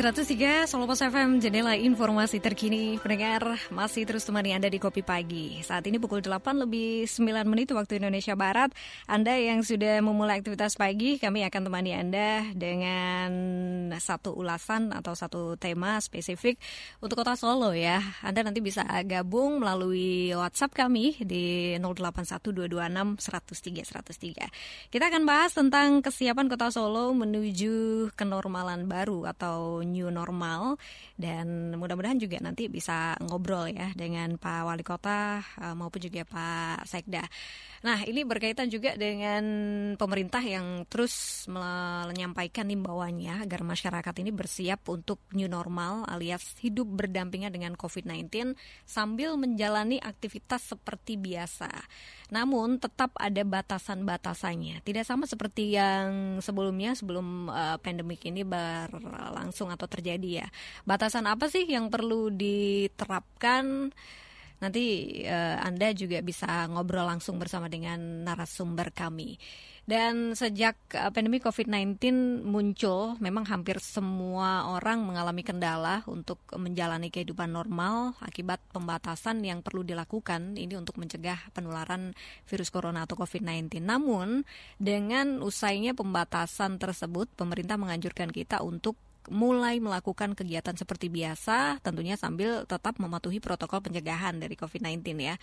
103 Solo Pos FM jendela informasi terkini pendengar masih terus temani Anda di Kopi Pagi. Saat ini pukul 8 lebih 9 menit waktu Indonesia Barat. Anda yang sudah memulai aktivitas pagi, kami akan temani Anda dengan satu ulasan atau satu tema spesifik untuk Kota Solo ya. Anda nanti bisa gabung melalui WhatsApp kami di 081226 103 103. Kita akan bahas tentang kesiapan Kota Solo menuju kenormalan baru atau new normal dan mudah-mudahan juga nanti bisa ngobrol ya dengan Pak Wali Kota uh, maupun juga Pak Sekda. Nah, ini berkaitan juga dengan pemerintah yang terus menyampaikan himbauannya agar masyarakat ini bersiap untuk new normal alias hidup berdampingan dengan COVID-19 sambil menjalani aktivitas seperti biasa. Namun tetap ada batasan-batasannya. Tidak sama seperti yang sebelumnya sebelum uh, pandemik ini berlangsung atau terjadi ya. Batasan apa sih yang perlu diterapkan? Nanti uh, Anda juga bisa ngobrol langsung bersama dengan narasumber kami. Dan sejak uh, pandemi COVID-19 muncul, memang hampir semua orang mengalami kendala untuk menjalani kehidupan normal akibat pembatasan yang perlu dilakukan ini untuk mencegah penularan virus corona atau COVID-19. Namun, dengan usainya pembatasan tersebut, pemerintah menganjurkan kita untuk mulai melakukan kegiatan seperti biasa, tentunya sambil tetap mematuhi protokol pencegahan dari COVID-19 ya.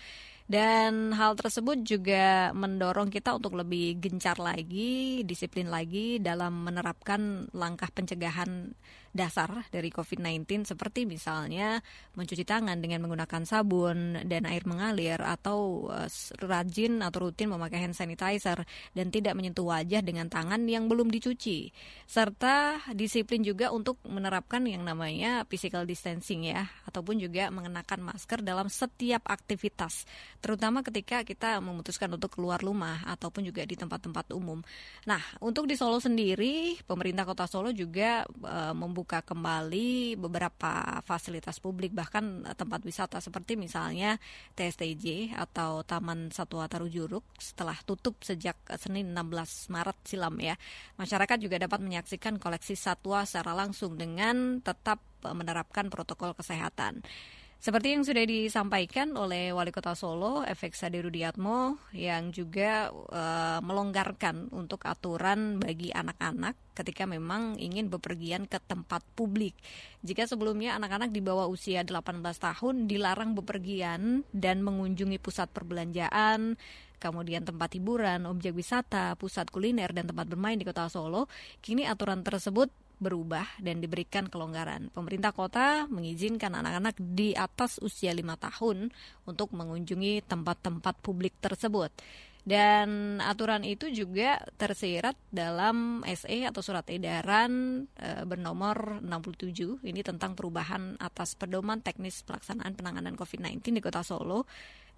Dan hal tersebut juga mendorong kita untuk lebih gencar lagi, disiplin lagi dalam menerapkan langkah pencegahan dasar dari COVID-19 seperti misalnya mencuci tangan dengan menggunakan sabun dan air mengalir atau uh, rajin atau rutin memakai hand sanitizer dan tidak menyentuh wajah dengan tangan yang belum dicuci. Serta disiplin juga untuk menerapkan yang namanya physical distancing ya ataupun juga mengenakan masker dalam setiap aktivitas terutama ketika kita memutuskan untuk keluar rumah ataupun juga di tempat-tempat umum. Nah, untuk di Solo sendiri pemerintah Kota Solo juga uh, membuka membuka kembali beberapa fasilitas publik bahkan tempat wisata seperti misalnya TSTJ atau Taman Satwa Tarujuruk setelah tutup sejak Senin 16 Maret silam ya. Masyarakat juga dapat menyaksikan koleksi satwa secara langsung dengan tetap menerapkan protokol kesehatan. Seperti yang sudah disampaikan oleh Wali Kota Solo, Efek Sade Rudiatmo, yang juga uh, melonggarkan untuk aturan bagi anak-anak ketika memang ingin bepergian ke tempat publik. Jika sebelumnya anak-anak di bawah usia 18 tahun dilarang bepergian dan mengunjungi pusat perbelanjaan, kemudian tempat hiburan, objek wisata, pusat kuliner, dan tempat bermain di kota Solo, kini aturan tersebut berubah dan diberikan kelonggaran. Pemerintah kota mengizinkan anak-anak di atas usia lima tahun untuk mengunjungi tempat-tempat publik tersebut. Dan aturan itu juga tersirat dalam SE atau surat edaran e, bernomor 67 ini tentang perubahan atas pedoman teknis pelaksanaan penanganan COVID-19 di Kota Solo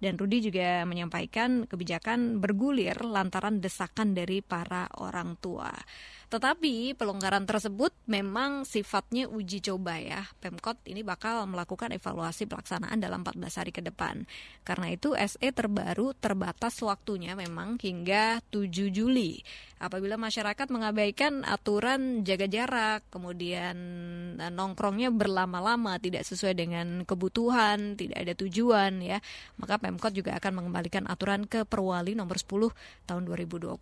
dan Rudi juga menyampaikan kebijakan bergulir lantaran desakan dari para orang tua. Tetapi pelonggaran tersebut memang sifatnya uji coba ya. Pemkot ini bakal melakukan evaluasi pelaksanaan dalam 14 hari ke depan. Karena itu SE terbaru terbatas waktunya memang hingga 7 Juli. Apabila masyarakat mengabaikan aturan jaga jarak, kemudian eh, nongkrongnya berlama-lama tidak sesuai dengan kebutuhan, tidak ada tujuan ya, maka Pemkot juga akan mengembalikan aturan ke Perwali nomor 10 tahun 2020.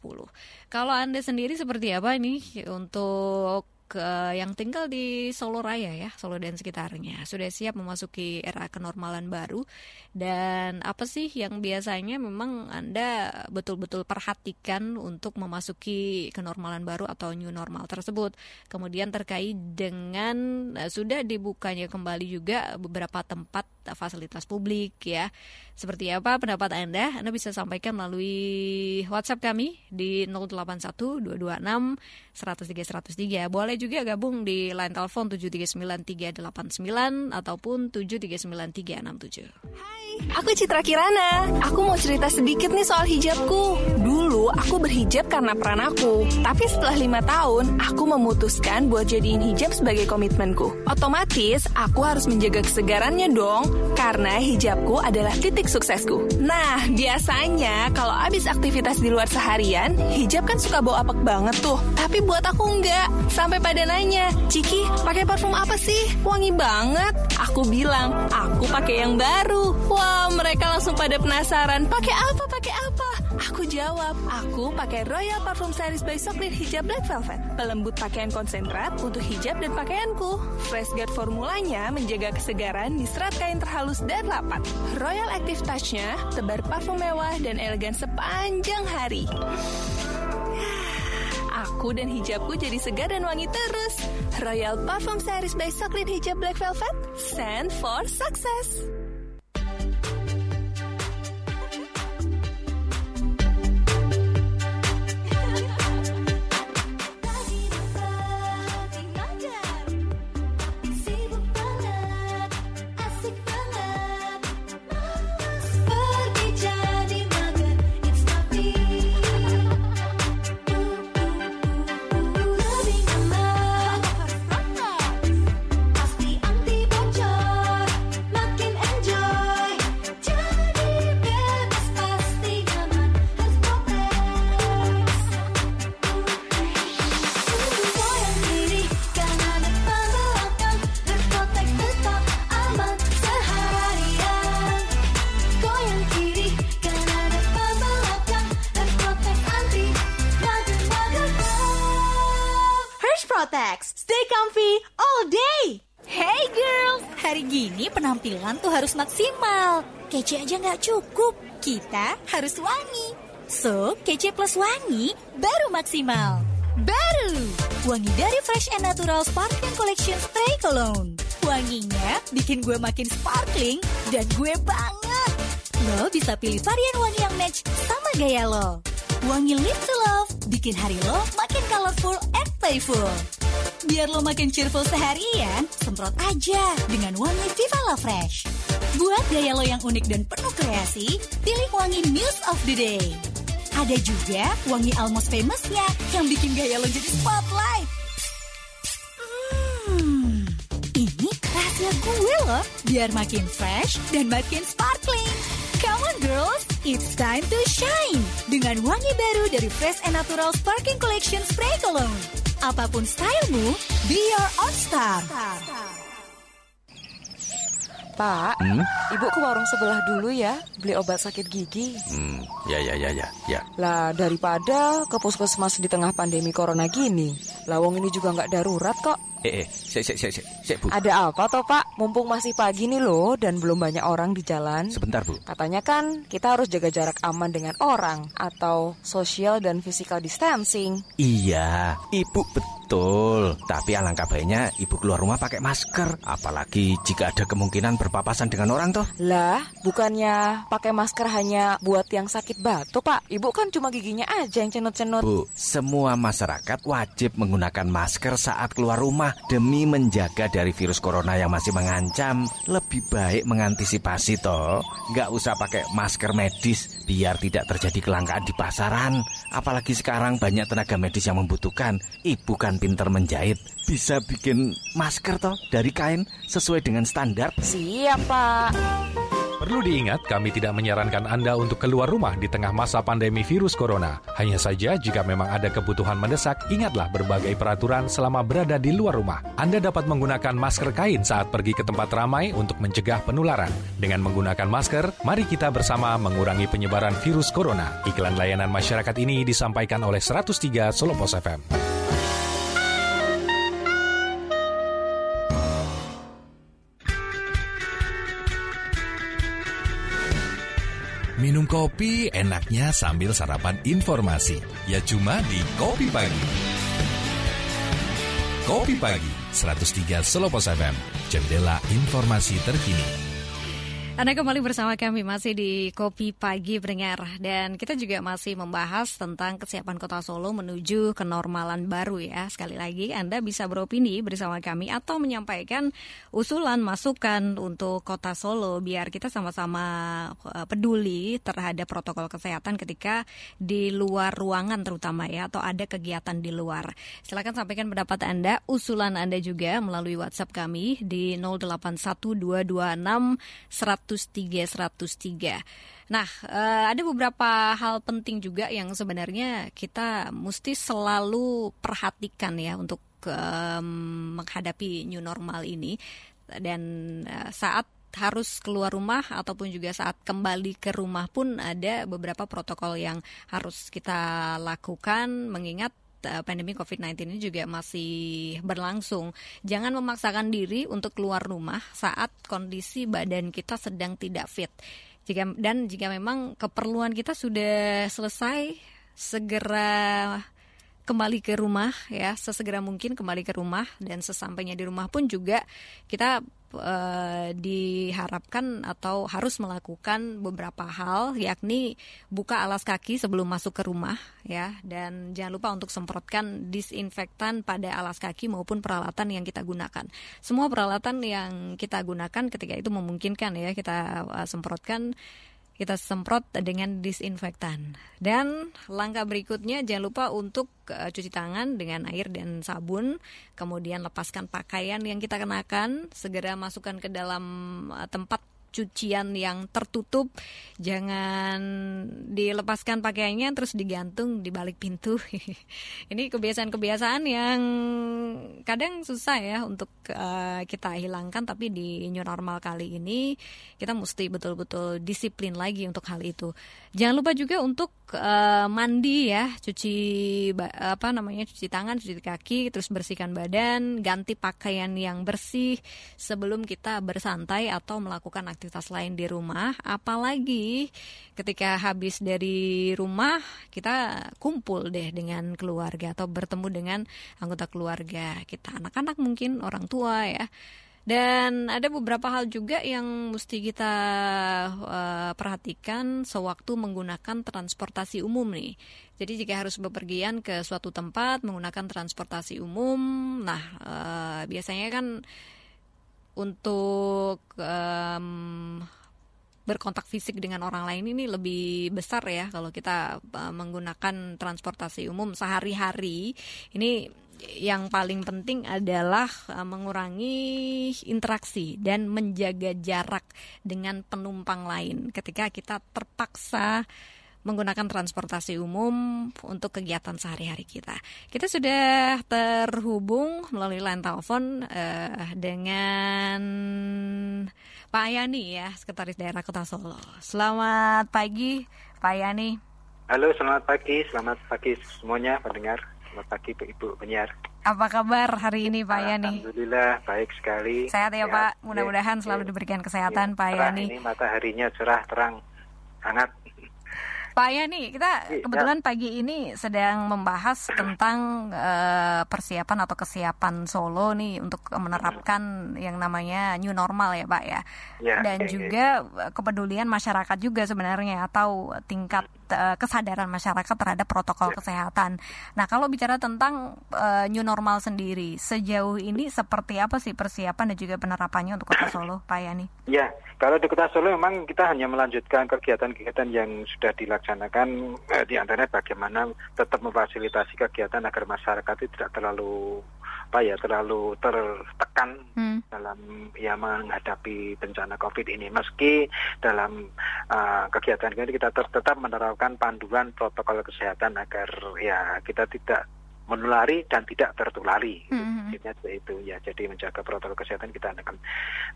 Kalau Anda sendiri seperti apa ini untuk ke yang tinggal di Solo Raya ya, Solo dan sekitarnya sudah siap memasuki era kenormalan baru dan apa sih yang biasanya memang Anda betul-betul perhatikan untuk memasuki kenormalan baru atau new normal tersebut. Kemudian terkait dengan uh, sudah dibukanya kembali juga beberapa tempat fasilitas publik ya. Seperti apa pendapat Anda? Anda bisa sampaikan melalui WhatsApp kami di 081 226 103 103. Boleh juga gabung di line telepon 739 389 ataupun 739 367. Hai aku Citra Kirana. Aku mau cerita sedikit nih soal hijabku. Dulu aku berhijab karena peran aku, tapi setelah lima tahun, aku memutuskan buat jadiin hijab sebagai komitmenku. Otomatis, aku harus menjaga kesegarannya dong, karena hijabku adalah titik suksesku. Nah, biasanya kalau abis aktivitas di luar seharian, hijab kan suka bau apek banget tuh. Tapi buat aku enggak. Sampai pada nanya, Ciki, pakai parfum apa sih? Wangi banget. Aku bilang, aku pakai yang baru. Wah, mereka langsung pada penasaran. Pakai apa? Pakai apa? Aku jawab, aku pakai Royal Parfum Series by Socklin Hijab Black Velvet. Pelembut pakaian konsentrat untuk hijab dan pakaianku. Fresh Guard formulanya menjaga kesegaran di serat kain terhalus dan rapat. Royal Active Touch-nya tebar parfum mewah dan elegan sepanjang hari. Aku dan hijabku jadi segar dan wangi terus. Royal Parfum Series by Socklin Hijab Black Velvet. Send for success. Kece aja nggak cukup, kita harus wangi. So, kece plus wangi baru maksimal. Baru, wangi dari Fresh and Natural Sparkling Collection Spray Cologne. Wanginya bikin gue makin sparkling dan gue banget. Lo bisa pilih varian wangi yang match sama gaya lo. Wangi Live to Love bikin hari lo makin colorful and playful. Biar lo makin cheerful seharian, semprot aja dengan wangi Viva La Fresh. Buat gaya lo yang unik dan penuh kreasi, pilih wangi Muse of the Day. Ada juga wangi Almost Famousnya yang bikin gaya lo jadi spotlight. Hmm, ini rahasia gue loh, biar makin fresh dan makin sparkling. Come on girls, it's time to shine dengan wangi baru dari Fresh and Natural Sparkling Collection Spray Cologne. Apa pun stylemu, be your own star. Pak, Hmm? ibu ke warung sebelah dulu ya, beli obat sakit gigi. Hmm, ya ya ya ya ya. Lah daripada ke puskesmas di tengah pandemi corona gini, lawang ini juga nggak darurat kok. Eh, eh, sik sik sik sik, Bu. Ada apa toh pak? Mumpung masih pagi nih loh dan belum banyak orang di jalan. Sebentar, Bu. Katanya kan kita harus jaga jarak aman dengan orang atau social dan physical distancing. Iya, Ibu betul. Tapi alangkah baiknya Ibu keluar rumah pakai masker, apalagi jika ada kemungkinan berpapasan dengan orang toh. Lah, bukannya pakai masker hanya buat yang sakit batuk pak? Ibu kan cuma giginya aja yang cenut-cenut. Bu, semua masyarakat wajib menggunakan masker saat keluar rumah demi menjaga dari virus corona yang masih mengancam. Lebih baik mengantisipasi toh. Nggak usah pakai masker medis biar tidak terjadi kelangkaan di pasaran. Apalagi sekarang banyak tenaga medis yang membutuhkan. Ibu kan pinter menjahit. Bisa bikin masker toh dari kain sesuai dengan standar. Siap pak. Perlu diingat, kami tidak menyarankan Anda untuk keluar rumah di tengah masa pandemi virus corona. Hanya saja jika memang ada kebutuhan mendesak, ingatlah berbagai peraturan selama berada di luar rumah. Anda dapat menggunakan masker kain saat pergi ke tempat ramai untuk mencegah penularan. Dengan menggunakan masker, mari kita bersama mengurangi penyebaran virus corona. Iklan layanan masyarakat ini disampaikan oleh 103 Solo Pos FM. Minum kopi enaknya sambil sarapan informasi. Ya cuma di Kopi Pagi. Kopi Pagi, 103 Selopos FM. Jendela informasi terkini. Anda kembali bersama kami masih di Kopi Pagi Pendengar dan kita juga masih membahas tentang kesiapan Kota Solo menuju kenormalan baru ya. Sekali lagi Anda bisa beropini bersama kami atau menyampaikan usulan masukan untuk Kota Solo biar kita sama-sama eh, peduli terhadap protokol kesehatan ketika di luar ruangan terutama ya atau ada kegiatan di luar. Silakan sampaikan pendapat Anda, usulan Anda juga melalui WhatsApp kami di 081226 103 103. Nah, eh, ada beberapa hal penting juga yang sebenarnya kita mesti selalu perhatikan ya untuk menghadapi new normal ini dan eh, saat harus keluar rumah ataupun juga saat kembali ke rumah pun ada beberapa protokol yang harus kita lakukan mengingat Eh, pandemi COVID-19 ini juga masih berlangsung. Jangan memaksakan diri untuk keluar rumah saat kondisi badan kita sedang tidak fit. Jika dan jika memang keperluan kita sudah selesai, segera kembali ke rumah ya, sesegera mungkin kembali ke rumah dan sesampainya di rumah pun juga kita uh, diharapkan atau harus melakukan beberapa hal yakni buka alas kaki sebelum masuk ke rumah ya. Dan jangan lupa untuk semprotkan disinfektan pada alas kaki maupun peralatan yang kita gunakan. Semua peralatan yang kita gunakan ketika itu memungkinkan ya kita uh, semprotkan kita semprot dengan disinfektan. Dan langkah berikutnya jangan lupa untuk uh, cuci tangan dengan air dan sabun, kemudian lepaskan pakaian yang kita kenakan, segera masukkan ke dalam uh, tempat cucian yang tertutup jangan dilepaskan pakaiannya terus digantung di balik pintu. Ini kebiasaan-kebiasaan yang kadang susah ya untuk uh, kita hilangkan tapi di new normal kali ini kita mesti betul-betul disiplin lagi untuk hal itu. Jangan lupa juga untuk uh, mandi ya cuci apa namanya cuci tangan cuci kaki terus bersihkan badan ganti pakaian yang bersih sebelum kita bersantai atau melakukan lain di rumah, apalagi ketika habis dari rumah kita kumpul deh dengan keluarga atau bertemu dengan anggota keluarga kita, anak-anak mungkin orang tua ya. Dan ada beberapa hal juga yang mesti kita uh, perhatikan sewaktu menggunakan transportasi umum nih. Jadi jika harus bepergian ke suatu tempat menggunakan transportasi umum, nah uh, biasanya kan untuk um, berkontak fisik dengan orang lain ini lebih besar ya kalau kita uh, menggunakan transportasi umum sehari-hari. Ini yang paling penting adalah uh, mengurangi interaksi dan menjaga jarak dengan penumpang lain ketika kita terpaksa menggunakan transportasi umum untuk kegiatan sehari-hari kita. Kita sudah terhubung melalui line telepon uh, dengan Pak Yani ya, Sekretaris Daerah Kota Solo. Selamat pagi, Pak Yani. Halo, selamat pagi, selamat pagi semuanya pendengar. Selamat pagi Ibu penyiar. Apa kabar hari ini Pak Yani? Alhamdulillah baik sekali. Sehat ya, ya Pak. Mudah-mudahan selalu diberikan kesehatan ya, Pak Yani. Ini mataharinya cerah terang sangat Pak Yani, kita iya. kebetulan pagi ini sedang membahas tentang uh, persiapan atau kesiapan Solo nih untuk menerapkan yang namanya new normal ya Pak ya. ya Dan ya, juga ya. kepedulian masyarakat juga sebenarnya atau tingkat uh, kesadaran masyarakat terhadap protokol ya. kesehatan. Nah, kalau bicara tentang uh, new normal sendiri, sejauh ini seperti apa sih persiapan dan juga penerapannya untuk Kota Solo, Pak Yani? Ya, kalau di Kota Solo memang kita hanya melanjutkan kegiatan-kegiatan yang sudah dilaksanakan eh, di antaranya bagaimana tetap memfasilitasi kegiatan agar masyarakat itu tidak terlalu apa ya terlalu tertekan hmm. dalam ya menghadapi bencana COVID ini. Meski dalam uh, kegiatan ini kita tetap menerapkan panduan protokol kesehatan agar ya kita tidak menulari dan tidak tertulari. Mm -hmm. itu ya. Jadi menjaga protokol kesehatan kita akan.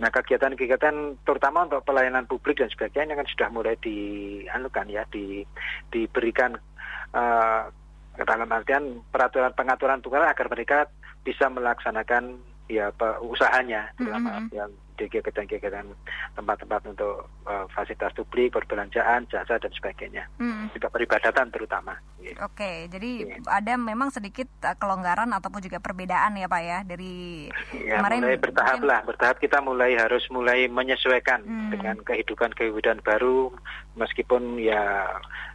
Nah kegiatan-kegiatan terutama untuk pelayanan publik dan sebagainya kan sudah mulai dianukan ya di diberikan uh, dalam artian peraturan pengaturan tunggal agar mereka bisa melaksanakan ya apa, usahanya terutama Mm-hmm. yang di kegiatan-kegiatan tempat-tempat untuk uh, fasilitas publik, perbelanjaan, jasa dan sebagainya. Mm. Juga peribadatan terutama. Gitu. Oke, jadi Iya. ada memang sedikit uh, kelonggaran ataupun juga perbedaan ya Pak ya dari Ya, kemarin mulai bertahap mungkin- lah, bertahap kita mulai harus mulai menyesuaikan Hmm. dengan kehidupan kehidupan baru, meskipun ya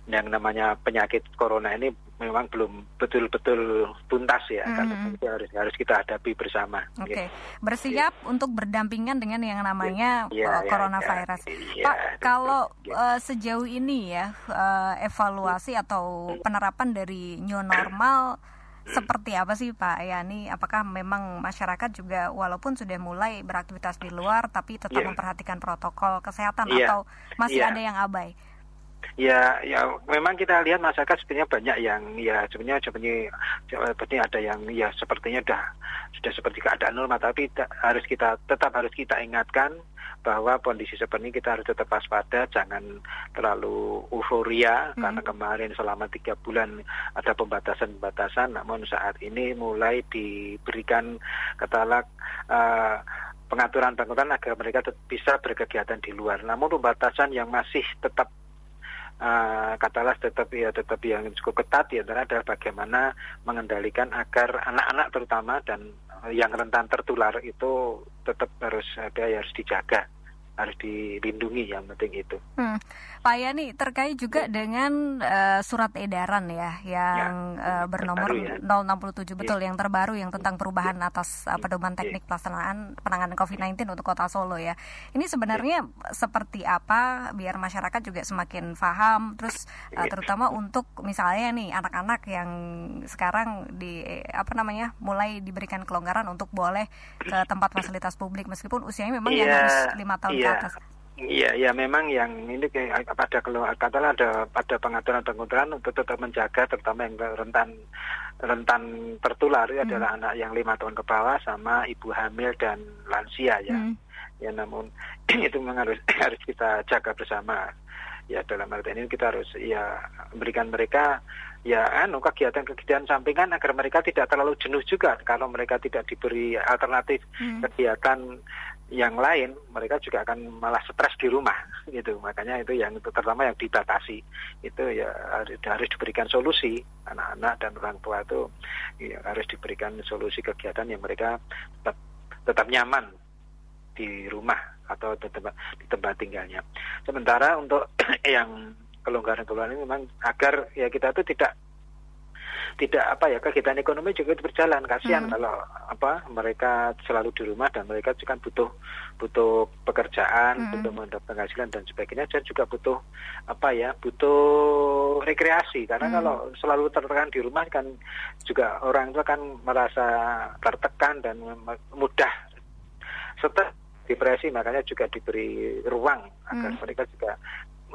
yang namanya penyakit corona ini memang belum betul-betul tuntas ya, Hmm. karena itu harus harus kita hadapi bersama. Oke, gitu. bersiap untuk berdampingan dengan yang namanya uh, iya, coronavirus. iya, Pak, iya, kalau betul. uh, sejauh ini ya uh, evaluasi atau penerapan dari new normal seperti apa sih Pak Yani? Apakah memang masyarakat juga walaupun sudah mulai beraktivitas di luar tapi tetap Iya. memperhatikan protokol kesehatan Iya, atau masih iya. ada yang abai? Ya, ya memang kita lihat masyarakat sebenarnya banyak yang ya sebenarnya sebenarnya seperti ada yang ya sepertinya sudah sudah seperti keadaan normal. Tapi ta- harus kita tetap harus kita ingatkan bahwa kondisi seperti ini kita harus tetap waspada jangan terlalu euforia. Hmm. karena kemarin selama tiga bulan ada pembatasan-pembatasan namun saat ini mulai diberikan katakanlah eh, pengaturan-pengaturan agar mereka bisa berkegiatan di luar. Namun pembatasan yang masih tetap uh, katakanlah tetap ya tetap yang cukup ketat ya adalah bagaimana mengendalikan agar anak-anak terutama dan yang rentan tertular itu tetap harus ada ya harus dijaga harus dilindungi yang penting itu. Hmm. Pak Yani terkait juga dengan eh, surat edaran ya yang eh, bernomor terbaru ya. 067 betul yang terbaru yang tentang perubahan atas eh, pedoman teknik pelaksanaan penanganan COVID-19 untuk Kota Solo ya. Ini sebenarnya seperti apa biar masyarakat juga semakin paham? Terus eh, terutama untuk misalnya nih anak-anak yang sekarang di apa namanya mulai diberikan kelonggaran untuk boleh ke tempat fasilitas publik meskipun usianya memang yang Iya, harus lima tahun iya. Ke atas. Iya, ya memang yang ini kayak pada katakanlah ada pada pengaturan-pengaturan untuk tetap menjaga terutama yang rentan rentan tertular Hmm. adalah anak yang lima tahun ke bawah sama ibu hamil dan lansia ya. Hmm. Ya namun itu memang harus harus kita jaga bersama. Ya dalam arti ini kita harus ya berikan mereka ya anu kegiatan-kegiatan sampingan agar mereka tidak terlalu jenuh juga kalau mereka tidak diberi alternatif Hmm. kegiatan yang lain mereka juga akan malah stres di rumah gitu. Makanya itu yang terutama yang dibatasi. Itu ya harus, harus diberikan solusi. Anak-anak dan orang tua itu ya, harus diberikan solusi kegiatan yang mereka tetap tetap nyaman di rumah atau di tempat, di tempat tinggalnya. Sementara untuk yang kelonggaran-kelonggaran ini memang agar ya kita itu tidak tidak apa ya kegiatan ekonomi juga berjalan kasihan Hmm. kalau apa mereka selalu di rumah dan mereka juga butuh butuh pekerjaan Hmm. butuh mendapat penghasilan dan sebagainya dan juga butuh apa ya butuh rekreasi karena Hmm. kalau selalu tertekan di rumah kan juga orang itu akan merasa tertekan dan mudah stres depresi makanya juga diberi ruang agar Hmm. mereka juga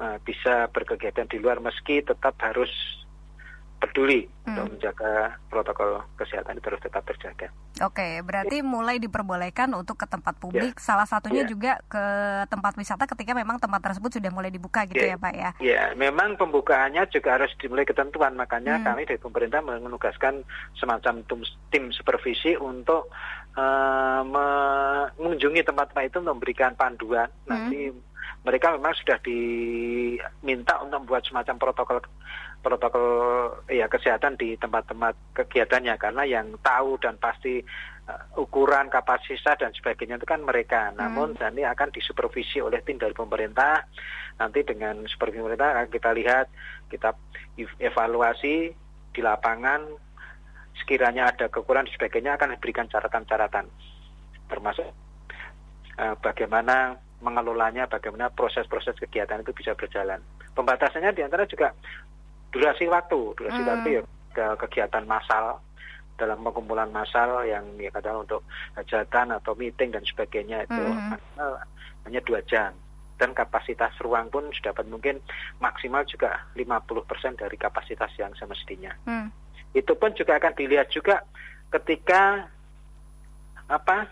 uh, bisa berkegiatan di luar meski tetap harus peduli Hmm. untuk menjaga protokol kesehatan itu terus tetap terjaga. Oke, berarti mulai diperbolehkan untuk ke tempat publik, salah satunya Ya. juga ke tempat wisata ketika memang tempat tersebut sudah mulai dibuka gitu ya, Ya. Pak ya. Ya, memang pembukaannya juga harus dimulai ketentuan. Makanya Hmm. kami dari pemerintah menugaskan semacam tim, tim supervisi untuk eh, mengunjungi tempat-tempat itu memberikan panduan. Hmm. Nanti mereka memang sudah diminta untuk membuat semacam protokol protokol ya kesehatan di tempat-tempat kegiatannya karena yang tahu dan pasti eh, ukuran kapasitas dan sebagainya itu kan mereka. Namun dan ini akan disupervisi oleh tim dari pemerintah. Nanti dengan supervisi pemerintah akan kita lihat, kita evaluasi di lapangan sekiranya ada kekurangan dan sebagainya akan diberikan catatan-catatan termasuk eh, bagaimana mengelolanya, bagaimana proses-proses kegiatan itu bisa berjalan. Pembatasannya di antara juga durasi waktu, durasi Hmm. waktu ya ke kegiatan massal dalam pengumpulan massal yang ya kadang untuk hajatan atau meeting dan sebagainya itu Hmm. maksimal hanya dua jam dan kapasitas ruang pun dapat mungkin maksimal juga 50% dari kapasitas yang semestinya Hmm. itu pun juga akan dilihat juga ketika apa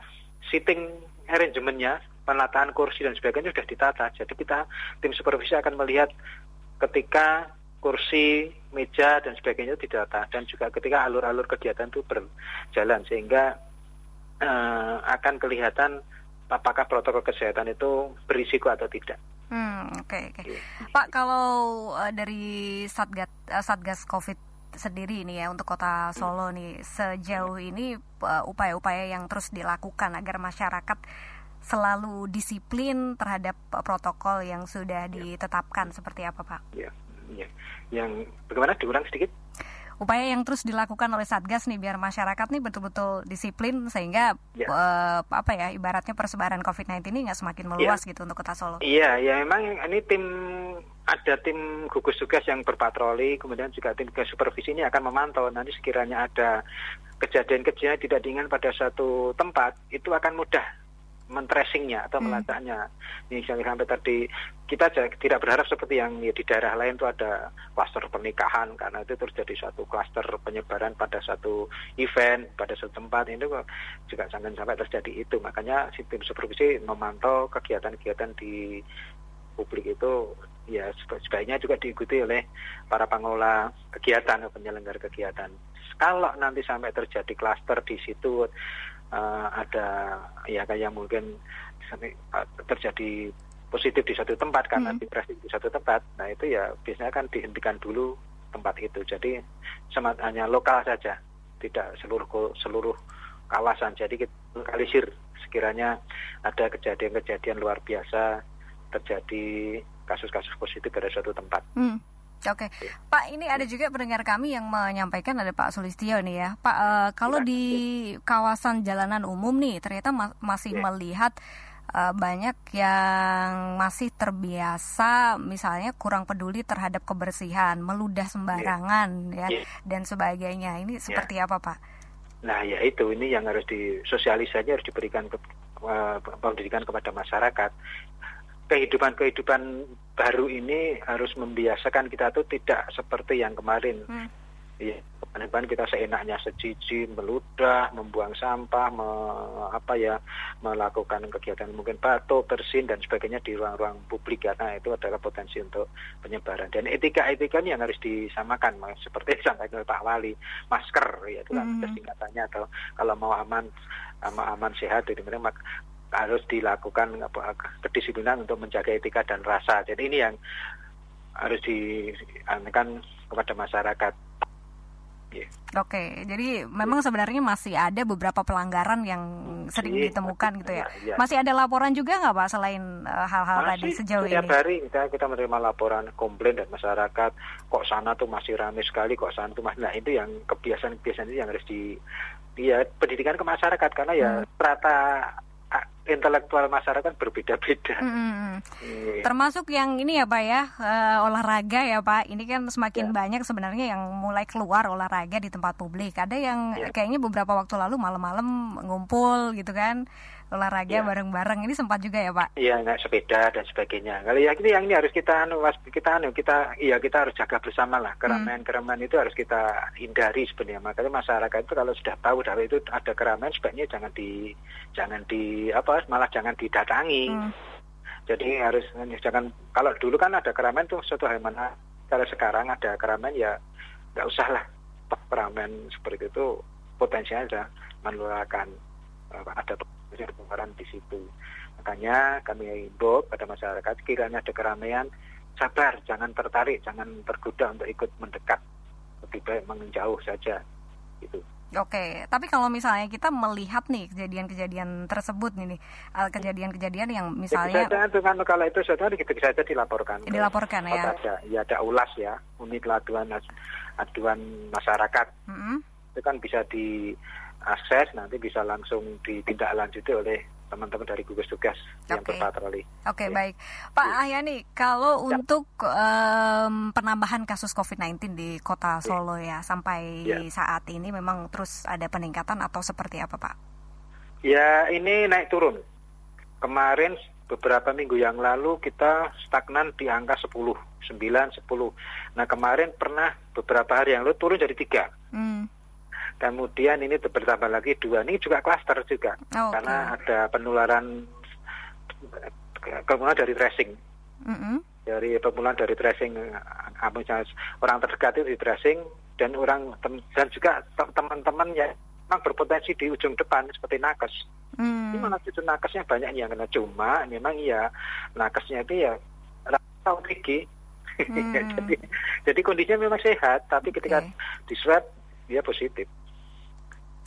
sitting arrangementnya penataan kursi dan sebagainya sudah ditata jadi kita tim supervisi akan melihat ketika kursi meja dan sebagainya itu ditata dan juga ketika alur-alur kegiatan itu berjalan sehingga uh, akan kelihatan apakah protokol kesehatan itu berisiko atau tidak. Hmm, oke okay, oke. Okay. Pak, kalau uh, dari Satgas uh, Satgas Covid sendiri ini ya untuk Kota Solo nih sejauh ini upaya-upaya uh, yang terus dilakukan agar masyarakat selalu disiplin terhadap protokol yang sudah ditetapkan seperti apa, Pak? Ya, ya. Yang bagaimana diulang sedikit? upaya yang terus dilakukan oleh Satgas nih biar masyarakat nih betul-betul disiplin sehingga ya. uh, apa ya ibaratnya persebaran COVID-19 ini nggak semakin ya. meluas ya. gitu untuk kota Solo. Iya, ya memang ini tim ada tim gugus tugas yang berpatroli, kemudian juga tim gugus supervisi ini akan memantau nanti sekiranya ada kejadian-kejadian tidak diingat pada satu tempat itu akan mudah mentracingnya atau hmm. melacaknya. Ini sampai tadi kita tidak berharap seperti yang ya, di daerah lain itu ada klaster pernikahan karena itu terjadi suatu klaster penyebaran pada satu event pada satu tempat itu juga jangan sampai terjadi itu. Makanya sistem supervisi memantau kegiatan-kegiatan di publik itu ya sebaiknya juga diikuti oleh para pengelola kegiatan atau penyelenggara kegiatan. Kalau nanti sampai terjadi klaster di situ uh, ada ya kayak mungkin terjadi positif di satu tempat karena hmm. depresi di satu tempat, nah itu ya biasanya kan dihentikan dulu tempat itu. Jadi semat hanya lokal saja, tidak seluruh seluruh kawasan. Jadi kita lokalisir sekiranya ada kejadian-kejadian luar biasa terjadi kasus-kasus positif pada suatu tempat. Hmm. Oke, okay. Pak ini ada juga pendengar kami yang menyampaikan ada Pak Sulistio nih ya, Pak uh, kalau ya, di kawasan jalanan umum nih ternyata ma masih ya. melihat uh, banyak yang masih terbiasa misalnya kurang peduli terhadap kebersihan, meludah sembarangan ya, ya, ya. dan sebagainya. Ini seperti ya. apa Pak? Nah ya itu ini yang harus disosialisasi harus diberikan ke, uh, pendidikan kepada masyarakat kehidupan-kehidupan baru ini harus membiasakan kita tuh tidak seperti yang kemarin. Hmm. Ya, kemarin kita seenaknya sejiji, meludah, membuang sampah, me, apa ya, melakukan kegiatan mungkin batuk, bersin dan sebagainya di ruang-ruang publik karena itu adalah potensi untuk penyebaran. Dan etika-etika ini yang harus disamakan, seperti disampaikan oleh Pak Wali, masker, ya itu kan -hmm. singkatannya atau kalau mau aman, aman, sehat, itu harus dilakukan apa, kedisiplinan untuk menjaga etika dan rasa. Jadi ini yang harus diantarkan kepada masyarakat. Yeah. Oke, jadi memang sebenarnya masih ada beberapa pelanggaran yang sering ditemukan gitu ya. ya. Masih ada laporan juga nggak pak selain eh, hal-hal uh, tadi sejauh setiap ini? hari kita kita menerima laporan komplain dari masyarakat. Kok sana tuh masih ramai sekali, kok sana tuh masih. Nah itu yang kebiasaan-kebiasaan itu yang harus di ya pendidikan ke masyarakat karena ya hmm. rata intelektual masyarakat berbeda-beda. Hmm. Yeah. Termasuk yang ini ya Pak ya uh, olahraga ya Pak. Ini kan semakin yeah. banyak sebenarnya yang mulai keluar olahraga di tempat publik. Ada yang yeah. kayaknya beberapa waktu lalu malam-malam ngumpul gitu kan olahraga ya. bareng-bareng ini sempat juga ya Pak? Iya naik sepeda dan sebagainya. Kalau ya ini yang ini harus kita anu kita anu kita iya kita harus jaga bersama lah keramaian-keramaian hmm. itu harus kita hindari sebenarnya. Makanya masyarakat itu kalau sudah tahu bahwa itu ada keramaian sebaiknya jangan di jangan di apa malah jangan didatangi. Hmm. Jadi harus jangan kalau dulu kan ada keramaian tuh suatu hal mana kalau sekarang ada keramaian ya nggak usah lah keramaian seperti itu potensinya ada menularkan ada penularan di situ. Makanya kami himbau pada masyarakat kiranya ada keramaian sabar, jangan tertarik, jangan tergoda untuk ikut mendekat. Lebih baik menjauh saja. Gitu. Oke, tapi kalau misalnya kita melihat nih kejadian-kejadian tersebut nih, eh, kejadian-kejadian yang misalnya ya, dengan kalau itu sudah kita bisa saja dilaporkan. Dilaporkan ya. Ada, ya ada ulas ya, unit aduan aduan masyarakat. Mm -hmm. Itu kan bisa di akses nanti bisa langsung ditindaklanjuti oleh teman-teman dari gugus tugas okay. yang berpatroli. Oke, okay, ya. baik. Pak ya. Ahyani, kalau ya. untuk um, penambahan kasus COVID-19 di Kota ya. Solo ya sampai ya. saat ini memang terus ada peningkatan atau seperti apa, Pak? Ya, ini naik turun. Kemarin beberapa minggu yang lalu kita stagnan di angka 10, 9, 10. Nah, kemarin pernah beberapa hari yang lalu turun jadi tiga. Hmm Kemudian ini bertambah lagi dua, ini juga klaster juga, oh, okay. karena ada penularan kemudian dari tracing, mm -hmm. dari pemulaan dari tracing, orang terdekat itu di tracing dan orang dan juga teman-teman ya memang berpotensi di ujung depan seperti nakes. Hmm. Ini malah justru nakesnya banyak yang kena cuma memang iya nakesnya itu ya rata OTG. Hmm. jadi, jadi kondisinya memang sehat, tapi ketika Oke. di swab dia positif.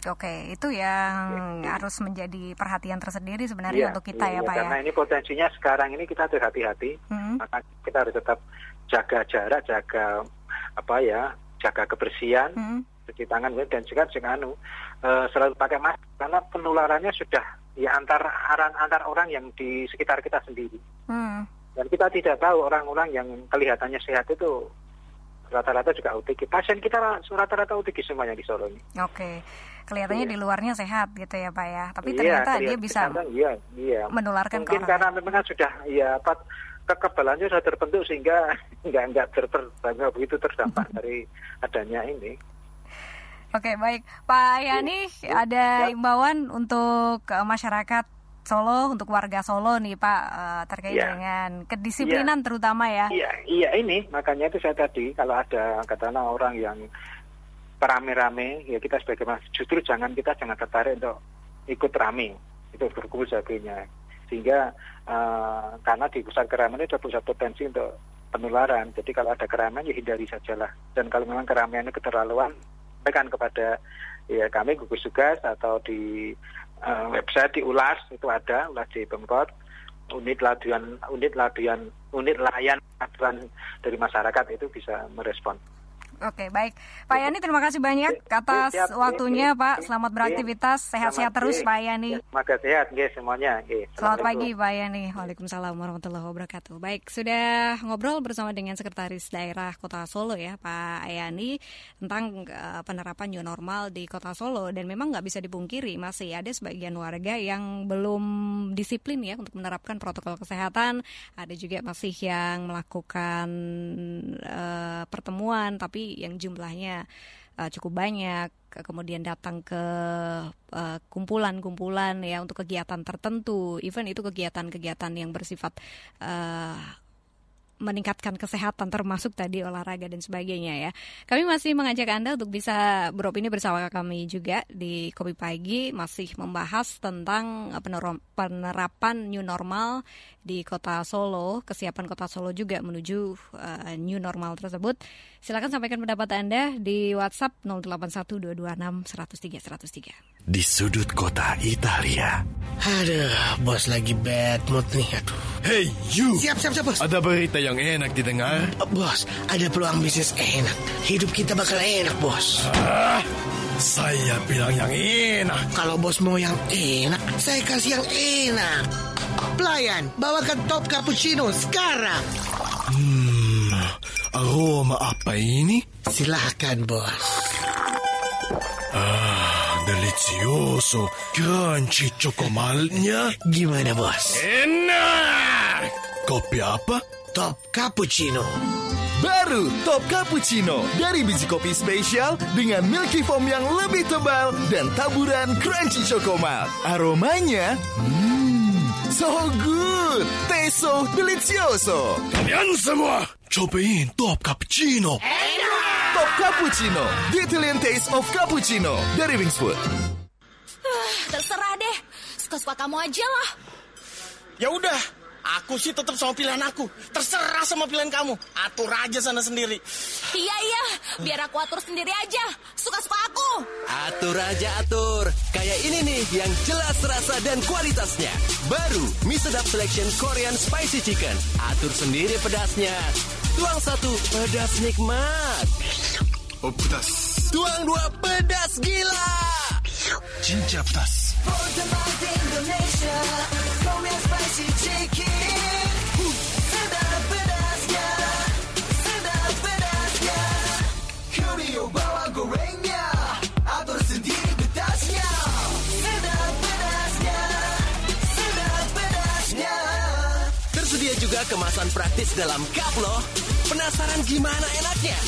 Oke, itu yang harus menjadi perhatian tersendiri sebenarnya Iya, untuk kita iya, ya, Pak ya. Karena ini potensinya sekarang ini kita harus hati-hati, Hmm. maka kita harus tetap jaga jarak, jaga apa ya, jaga kebersihan, Hmm. cuci tangan dan juga jangan anu eh, selalu pakai masker karena penularannya sudah ya antar antar, antar orang yang di sekitar kita sendiri. Hmm. Dan kita tidak tahu orang-orang yang kelihatannya sehat itu rata-rata juga OTG. Pasien kita rata-rata OTG semuanya di Solo ini. Oke, kelihatannya di luarnya sehat gitu ya, Pak ya. Tapi Iya, ternyata dia bisa iya, iya. menularkan ke Mungkin orang karena memang sudah ya apa kekebalannya sudah terbentuk sehingga nggak nggak ter, ter, nggak begitu terdampak dari adanya ini. Oke, baik. Pak Yani, ada imbauan untuk eh, masyarakat Solo, untuk warga Solo nih Pak, eh, terkait Iya. dengan kedisiplinan terutama ya. Iya, iya ini makanya itu saya tadi kalau ada katakanlah orang yang rame-rame ya kita sebagai mas justru jangan kita jangan tertarik untuk ikut rame itu berkumpul sebagainya sehingga eh, karena di pusat keramaian itu ada pusat potensi untuk penularan jadi kalau ada keramaian ya hindari sajalah dan kalau memang keramaiannya keterlaluan sampaikan kepada ya kami gugus tugas atau di eh, website di ulas itu ada ulas di pemkot unit laduan unit laduan unit layan aduan dari masyarakat itu bisa merespon. Oke, baik. Pak Yani, terima kasih banyak atas Siap, waktunya, Pak. Selamat beraktivitas, sehat-sehat terus, Pak Yani. ya, Semoga sehat, nggih, semuanya. Selamat pagi. Pak Yani. Waalaikumsalam warahmatullahi wabarakatuh. Baik, sudah ngobrol bersama dengan Sekretaris Daerah Kota Solo ya, Pak Yani, tentang eh, penerapan new normal di Kota Solo dan memang nggak bisa dipungkiri masih ada sebagian warga yang belum disiplin ya untuk menerapkan protokol kesehatan. Ada juga masih yang melakukan eh, pertemuan tapi yang jumlahnya eh, cukup banyak kemudian datang ke eh, kumpulan-kumpulan ya untuk kegiatan tertentu even itu kegiatan-kegiatan yang bersifat eh, meningkatkan kesehatan termasuk tadi olahraga dan sebagainya ya. Kami masih mengajak Anda untuk bisa beropini bersama kami juga di Kopi Pagi masih membahas tentang penerapan new normal di Kota Solo, kesiapan Kota Solo juga menuju eh, new normal tersebut. Silakan sampaikan pendapat Anda di WhatsApp 081226 103 103. di sudut kota Italia. Aduh, bos lagi bad mood nih. Aduh. Hey you, Siap, siap, siap, bos. ada berita yang enak didengar? Oh, bos, ada peluang bisnis enak. Hidup kita bakal enak, bos. Ah, saya bilang yang enak. Kalau bos mau yang enak, saya kasih yang enak. Pelayan, bawakan top cappuccino sekarang. Hmm, aroma apa ini? Silahkan, bos. Ah, delicioso, crunchy cokomalnya. Gimana, bos? Enak! Kopi apa? Top cappuccino. Baru Top Cappuccino dari biji kopi spesial dengan milky foam yang lebih tebal dan taburan crunchy chocomal. Aromanya, hmm, so good, taste so delicioso. Kalian semua, cobain Top Cappuccino. Top Cappuccino, the Italian taste of cappuccino dari Wingsfood. Terserah deh, suka-suka kamu aja lah. Ya udah, aku sih tetap sama pilihan aku. Terserah sama pilihan kamu. Atur aja sana sendiri. Iya iya, biar aku atur sendiri aja. Suka-suka aku. Atur aja atur. Kayak ini nih yang jelas rasa dan kualitasnya. Baru mie sedap selection Korean spicy chicken. Atur sendiri pedasnya. Tuang satu, pedas nikmat. Oh, pedas. Tuang dua, pedas gila. Cinca pedas. Tersedia juga kemasan praktis dalam cup loh. Penasaran gimana enaknya?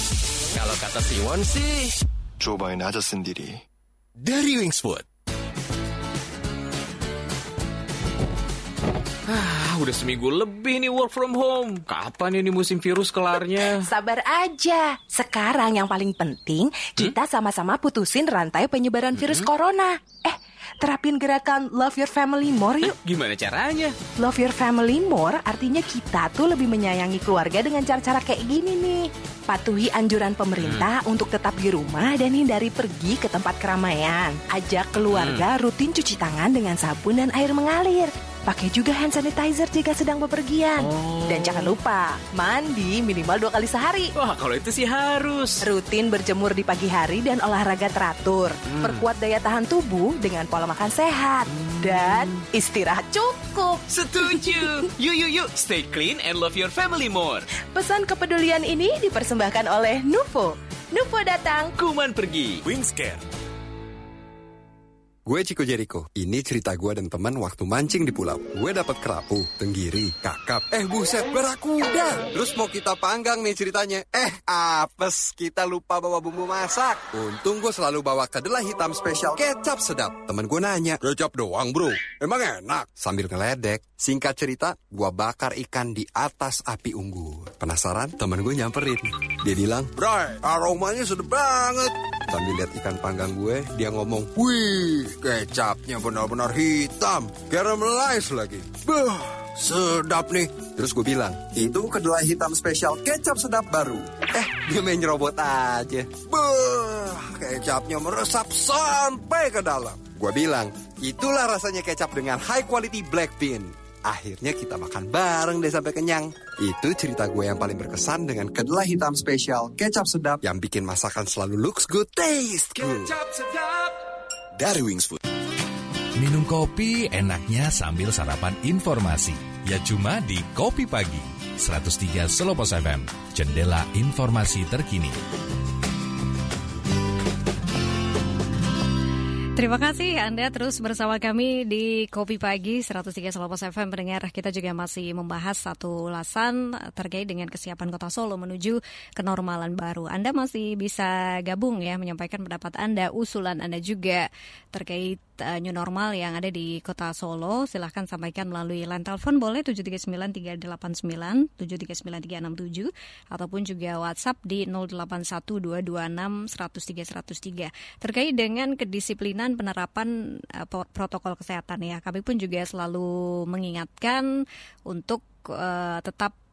Kalau kata Siwon sih, cobain aja sendiri. dari Wings Food. Ah, Ah, udah seminggu lebih nih work from home. Kapan ini musim virus kelarnya? Sabar aja. Sekarang yang paling penting, kita sama-sama putusin rantai penyebaran virus corona. Eh, terapin gerakan Love Your Family More yuk. Gimana caranya? Love Your Family More artinya kita tuh lebih menyayangi keluarga dengan cara-cara kayak gini nih. Patuhi anjuran pemerintah untuk tetap di rumah dan hindari pergi ke tempat keramaian. Ajak keluarga rutin cuci tangan dengan sabun dan air mengalir. Pakai juga hand sanitizer jika sedang bepergian. Dan jangan lupa, mandi minimal dua kali sehari. Wah, kalau itu sih harus. Rutin berjemur di pagi hari dan olahraga teratur. Perkuat daya tahan tubuh dengan pola makan sehat. Dan istirahat cukup. Setuju. Yuk, yuk, yuk. Stay clean and love your family more. Pesan kepedulian ini dipersembahkan oleh Nuvo. Nuvo datang. Kuman pergi. Wingscare. Gue Ciko Jericho. Ini cerita gue dan teman waktu mancing di pulau. Gue dapat kerapu, tenggiri, kakap. Eh buset, berakuda. Terus mau kita panggang nih ceritanya. Eh, apes. Kita lupa bawa bumbu masak. Untung gue selalu bawa kedelai hitam spesial kecap sedap. Temen gue nanya, kecap doang bro? Emang enak? Sambil ngeledek. Singkat cerita, gue bakar ikan di atas api unggun. Penasaran? Temen gue nyamperin. Dia bilang, Bray, aromanya sedap banget. Sambil lihat ikan panggang gue, dia ngomong, Wih, kecapnya benar-benar hitam. Caramelize lagi. Bah, sedap nih. Terus gue bilang, itu kedelai hitam spesial kecap sedap baru. Eh, dia main nyerobot aja. Bah, kecapnya meresap sampai ke dalam. Gue bilang, itulah rasanya kecap dengan high quality black bean. Akhirnya kita makan bareng deh sampai kenyang. Itu cerita gue yang paling berkesan dengan kedelai hitam spesial kecap sedap yang bikin masakan selalu looks good, taste good. Kecap sedap. Dari Wings Food. Minum kopi enaknya sambil sarapan informasi. Ya cuma di Kopi Pagi. 103 Selopos FM. Jendela informasi terkini. Terima kasih Anda terus bersama kami di Kopi Pagi 103 Selopos FM pendengar. Kita juga masih membahas satu ulasan terkait dengan kesiapan Kota Solo menuju kenormalan baru. Anda masih bisa gabung ya menyampaikan pendapat Anda, usulan Anda juga terkait uh, new normal yang ada di Kota Solo. Silahkan sampaikan melalui line telepon boleh 739-389 739-367 ataupun juga WhatsApp di 081226 103 103 terkait dengan kedisiplinan penerapan uh, protokol kesehatan ya. Kami pun juga selalu mengingatkan untuk uh, tetap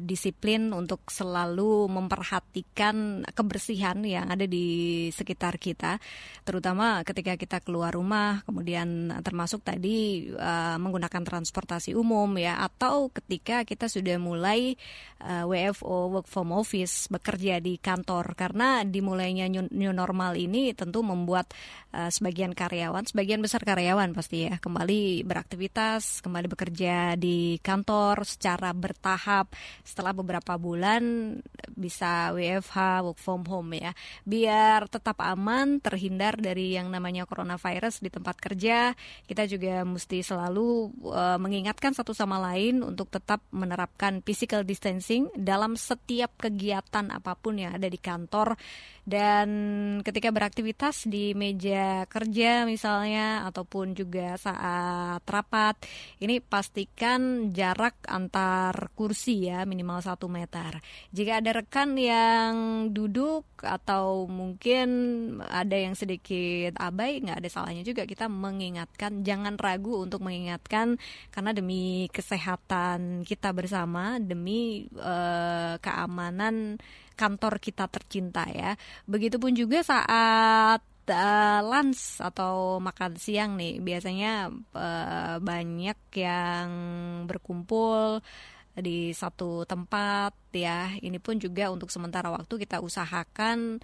disiplin untuk selalu memperhatikan kebersihan yang ada di sekitar kita, terutama ketika kita keluar rumah, kemudian termasuk tadi uh, menggunakan transportasi umum ya, atau ketika kita sudah mulai uh, WFO work from office bekerja di kantor, karena dimulainya new, new normal ini tentu membuat uh, sebagian karyawan, sebagian besar karyawan pasti ya kembali beraktivitas, kembali bekerja di kantor secara bertahap setelah beberapa bulan bisa WFH work from home ya. Biar tetap aman terhindar dari yang namanya coronavirus di tempat kerja kita juga mesti selalu uh, mengingatkan satu sama lain untuk tetap menerapkan physical distancing dalam setiap kegiatan apa pun yang ada di kantor. Dan ketika beraktivitas di meja kerja misalnya ataupun juga saat rapat ini pastikan jarak antar kursi ya minimal satu meter jika ada rekan yang duduk atau mungkin ada yang sedikit abai nggak ada salahnya juga kita mengingatkan jangan ragu untuk mengingatkan karena demi kesehatan kita bersama demi uh, keamanan kantor kita tercinta ya. Begitupun juga saat uh, lunch atau makan siang nih biasanya uh, banyak yang berkumpul di satu tempat ya. Ini pun juga untuk sementara waktu kita usahakan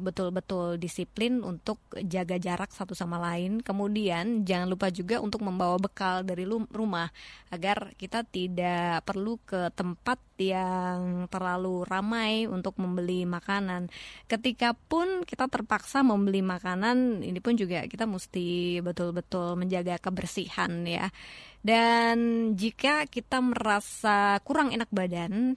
betul-betul disiplin untuk jaga jarak satu sama lain. Kemudian jangan lupa juga untuk membawa bekal dari rumah agar kita tidak perlu ke tempat yang terlalu ramai untuk membeli makanan. Ketika pun kita terpaksa membeli makanan, ini pun juga kita mesti betul-betul menjaga kebersihan ya. Dan jika kita merasa kurang enak badan,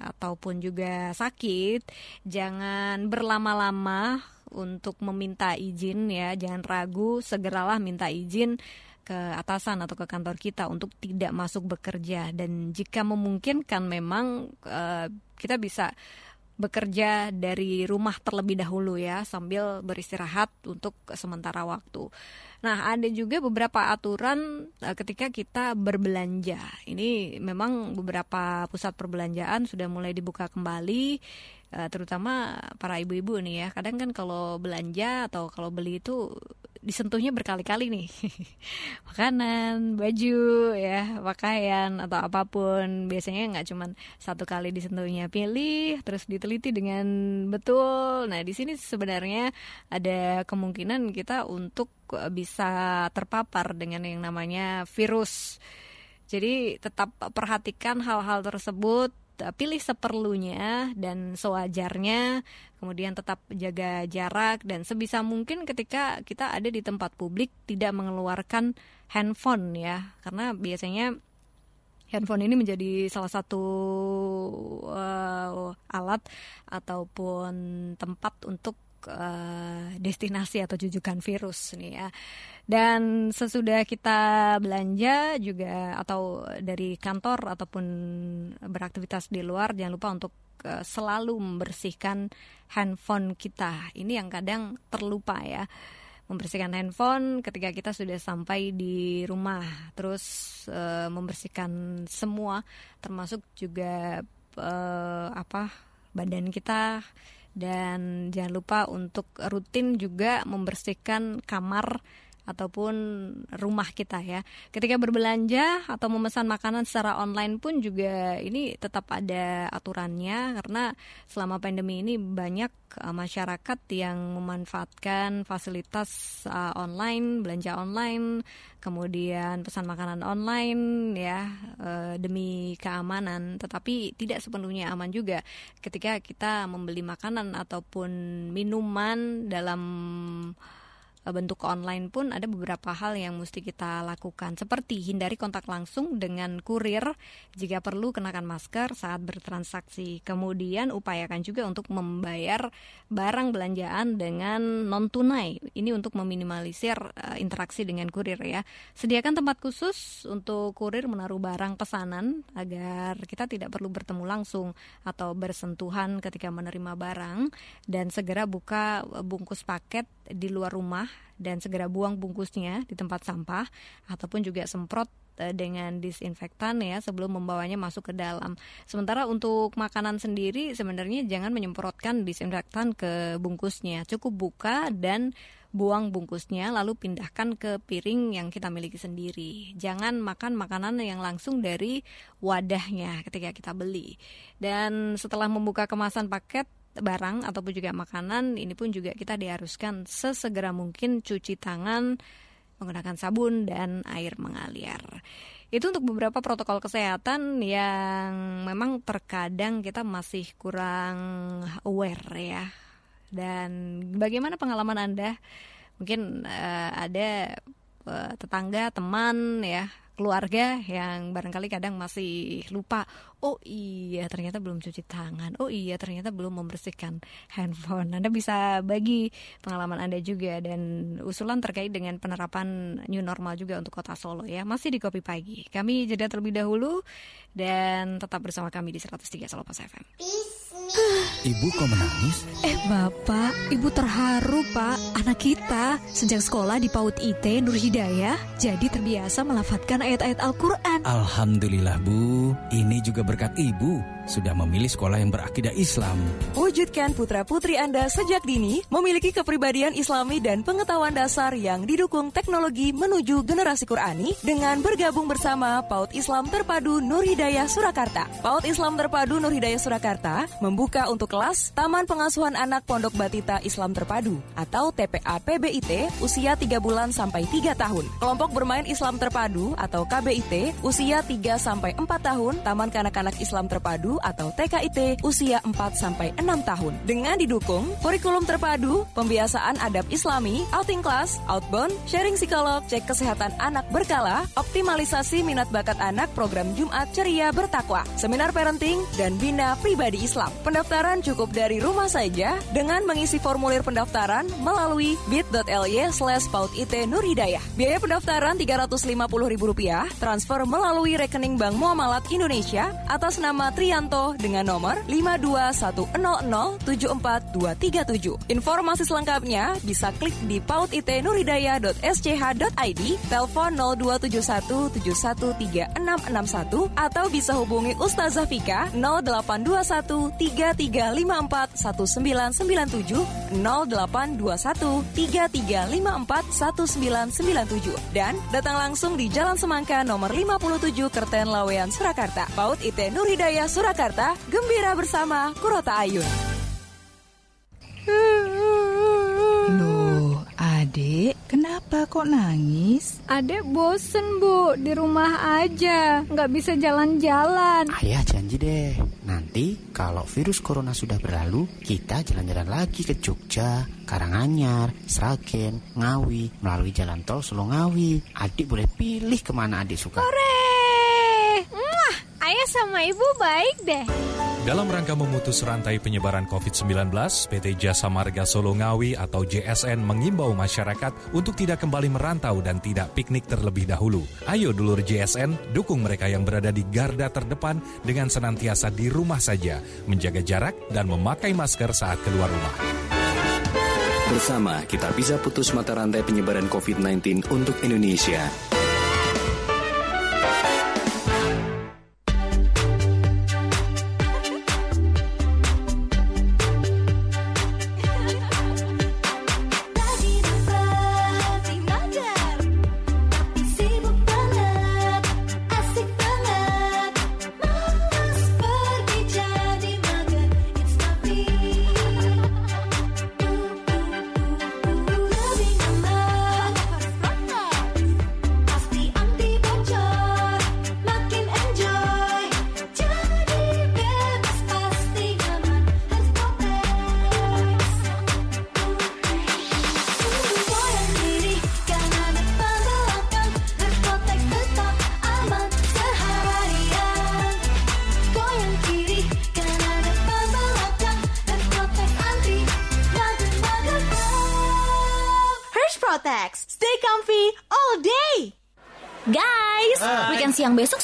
ataupun juga sakit, jangan berlama-lama untuk meminta izin ya, jangan ragu, segeralah minta izin ke atasan atau ke kantor kita untuk tidak masuk bekerja. Dan jika memungkinkan memang uh, kita bisa bekerja dari rumah terlebih dahulu ya sambil beristirahat untuk sementara waktu. Nah, ada juga beberapa aturan uh, ketika kita berbelanja. Ini memang beberapa pusat perbelanjaan sudah mulai dibuka kembali uh, terutama para ibu-ibu nih ya. Kadang kan kalau belanja atau kalau beli itu disentuhnya berkali-kali nih. Makanan baju ya pakaian atau apa pun. Biasanya nggak cuma satu kali disentuhnya pilih terus diteliti dengan betul. Nah di sini sebenarnya ada kemungkinan kita untuk bisa terpapar dengan yang namanya virus. Jadi tetap perhatikan hal-hal tersebut pilih seperlunya dan sewajarnya, kemudian tetap jaga jarak dan sebisa mungkin ketika kita ada di tempat publik tidak mengeluarkan handphone ya, karena biasanya handphone ini menjadi salah satu uh, alat ataupun tempat untuk uh, destinasi atau jujukan virus nih ya. Dan sesudah kita belanja juga atau dari kantor ataupun beraktivitas di luar jangan lupa untuk uh, selalu membersihkan handphone kita. Ini yang kadang terlupa ya. Membersihkan handphone ketika kita sudah sampai di rumah, terus uh, membersihkan semua termasuk juga uh, apa badan kita dan jangan lupa untuk rutin juga membersihkan kamar ataupun rumah kita ya. Ketika berbelanja atau memesan makanan secara online pun juga ini tetap ada aturannya karena selama pandemi ini banyak uh, masyarakat yang memanfaatkan fasilitas uh, online, belanja online, kemudian pesan makanan online ya uh, demi keamanan, tetapi tidak sepenuhnya aman juga ketika kita membeli makanan ataupun minuman dalam Eh, bentuk online pun ada beberapa hal yang mesti kita lakukan. Seperti hindari kontak langsung dengan kurir. Jika perlu kenakan masker saat bertransaksi. Kemudian upayakan juga untuk membayar barang belanjaan dengan non tunai ini untuk meminimalisir uh, interaksi dengan kurir ya. Sediakan tempat khusus untuk kurir menaruh barang pesanan agar kita tidak perlu bertemu langsung atau bersentuhan ketika menerima barang dan segera buka bungkus paket di luar rumah dan segera buang bungkusnya di tempat sampah ataupun juga semprot eh, dengan disinfektan ya sebelum membawanya masuk ke dalam. Sementara untuk makanan sendiri sebenarnya jangan menyemprotkan disinfektan ke bungkusnya. Cukup buka dan buang bungkusnya lalu pindahkan ke piring yang kita miliki sendiri. Jangan makan makanan yang langsung dari wadahnya ketika kita beli. Dan setelah membuka kemasan paket barang ataupun juga makanan ini pun juga kita diharuskan sesegera mungkin cuci tangan menggunakan sabun dan air mengalir. Itu untuk beberapa protokol kesehatan yang memang terkadang kita masih kurang aware ya. Dan bagaimana pengalaman Anda? Mungkin uh, ada uh, tetangga, teman ya keluarga yang barangkali kadang masih lupa oh iya ternyata belum cuci tangan. Oh iya ternyata belum membersihkan handphone. Anda bisa bagi pengalaman Anda juga dan usulan terkait dengan penerapan new normal juga untuk kota Solo ya. Masih di Kopi Pagi. Kami jeda terlebih dahulu dan tetap bersama kami di 103 Solo Pas FM Ibu kok menangis? Eh bapak, ibu terharu pak Anak kita sejak sekolah di PAUD IT Nur Hidayah Jadi terbiasa melafatkan ayat-ayat Al-Quran Alhamdulillah bu Ini juga berkat ibu sudah memilih sekolah yang berakidah Islam. Wujudkan putra-putri Anda sejak dini memiliki kepribadian Islami dan pengetahuan dasar yang didukung teknologi menuju generasi Qurani dengan bergabung bersama PAUD Islam Terpadu Nur Hidayah Surakarta. PAUD Islam Terpadu Nur Hidayah Surakarta membuka untuk kelas Taman Pengasuhan Anak Pondok Batita Islam Terpadu atau TPA PBIT usia 3 bulan sampai 3 tahun. Kelompok bermain Islam Terpadu atau KBIT usia 3 sampai 4 tahun Taman Kanak-kanak Islam Terpadu atau TKIT usia 4 sampai 6 tahun. Dengan didukung kurikulum terpadu, pembiasaan adab Islami, outing class, outbound, sharing psikolog, cek kesehatan anak berkala, optimalisasi minat bakat anak program Jumat ceria bertakwa, seminar parenting dan bina pribadi Islam. Pendaftaran cukup dari rumah saja dengan mengisi formulir pendaftaran melalui bit.ly slash pautite Nurhidayah. Biaya pendaftaran Rp350.000, transfer melalui rekening Bank Muamalat Indonesia atas nama Trianto dengan nomor 521007427. Informasi selengkapnya bisa klik di pautitenurhidayah.sch.id, telepon 0271713661 atau bisa hubungi Ustazah Fika 0821 3354 1997 0821 3354 1997 dan datang langsung di Jalan Semangka nomor 57 Kerten Lawean Surakarta. Paut IT Nurhidayah Surakarta, gembira bersama Kurota Ayun. Loh, adik, kenapa kok nangis? Adek bosen bu di rumah aja, nggak bisa jalan-jalan. Ayah janji deh, nanti kalau virus corona sudah berlalu, kita jalan-jalan lagi ke Jogja, Karanganyar, Sragen, Ngawi, melalui jalan tol Solo Ngawi. Adik boleh pilih ke mana adik suka. Hore! Ayah sama ibu baik deh. Dalam rangka memutus rantai penyebaran COVID-19, PT Jasa Marga Solo Ngawi atau JSN mengimbau masyarakat untuk tidak kembali merantau dan tidak piknik terlebih dahulu. Ayo dulur JSN, dukung mereka yang berada di garda terdepan dengan senantiasa di rumah saja, menjaga jarak dan memakai masker saat keluar rumah. Bersama kita bisa putus mata rantai penyebaran COVID-19 untuk Indonesia.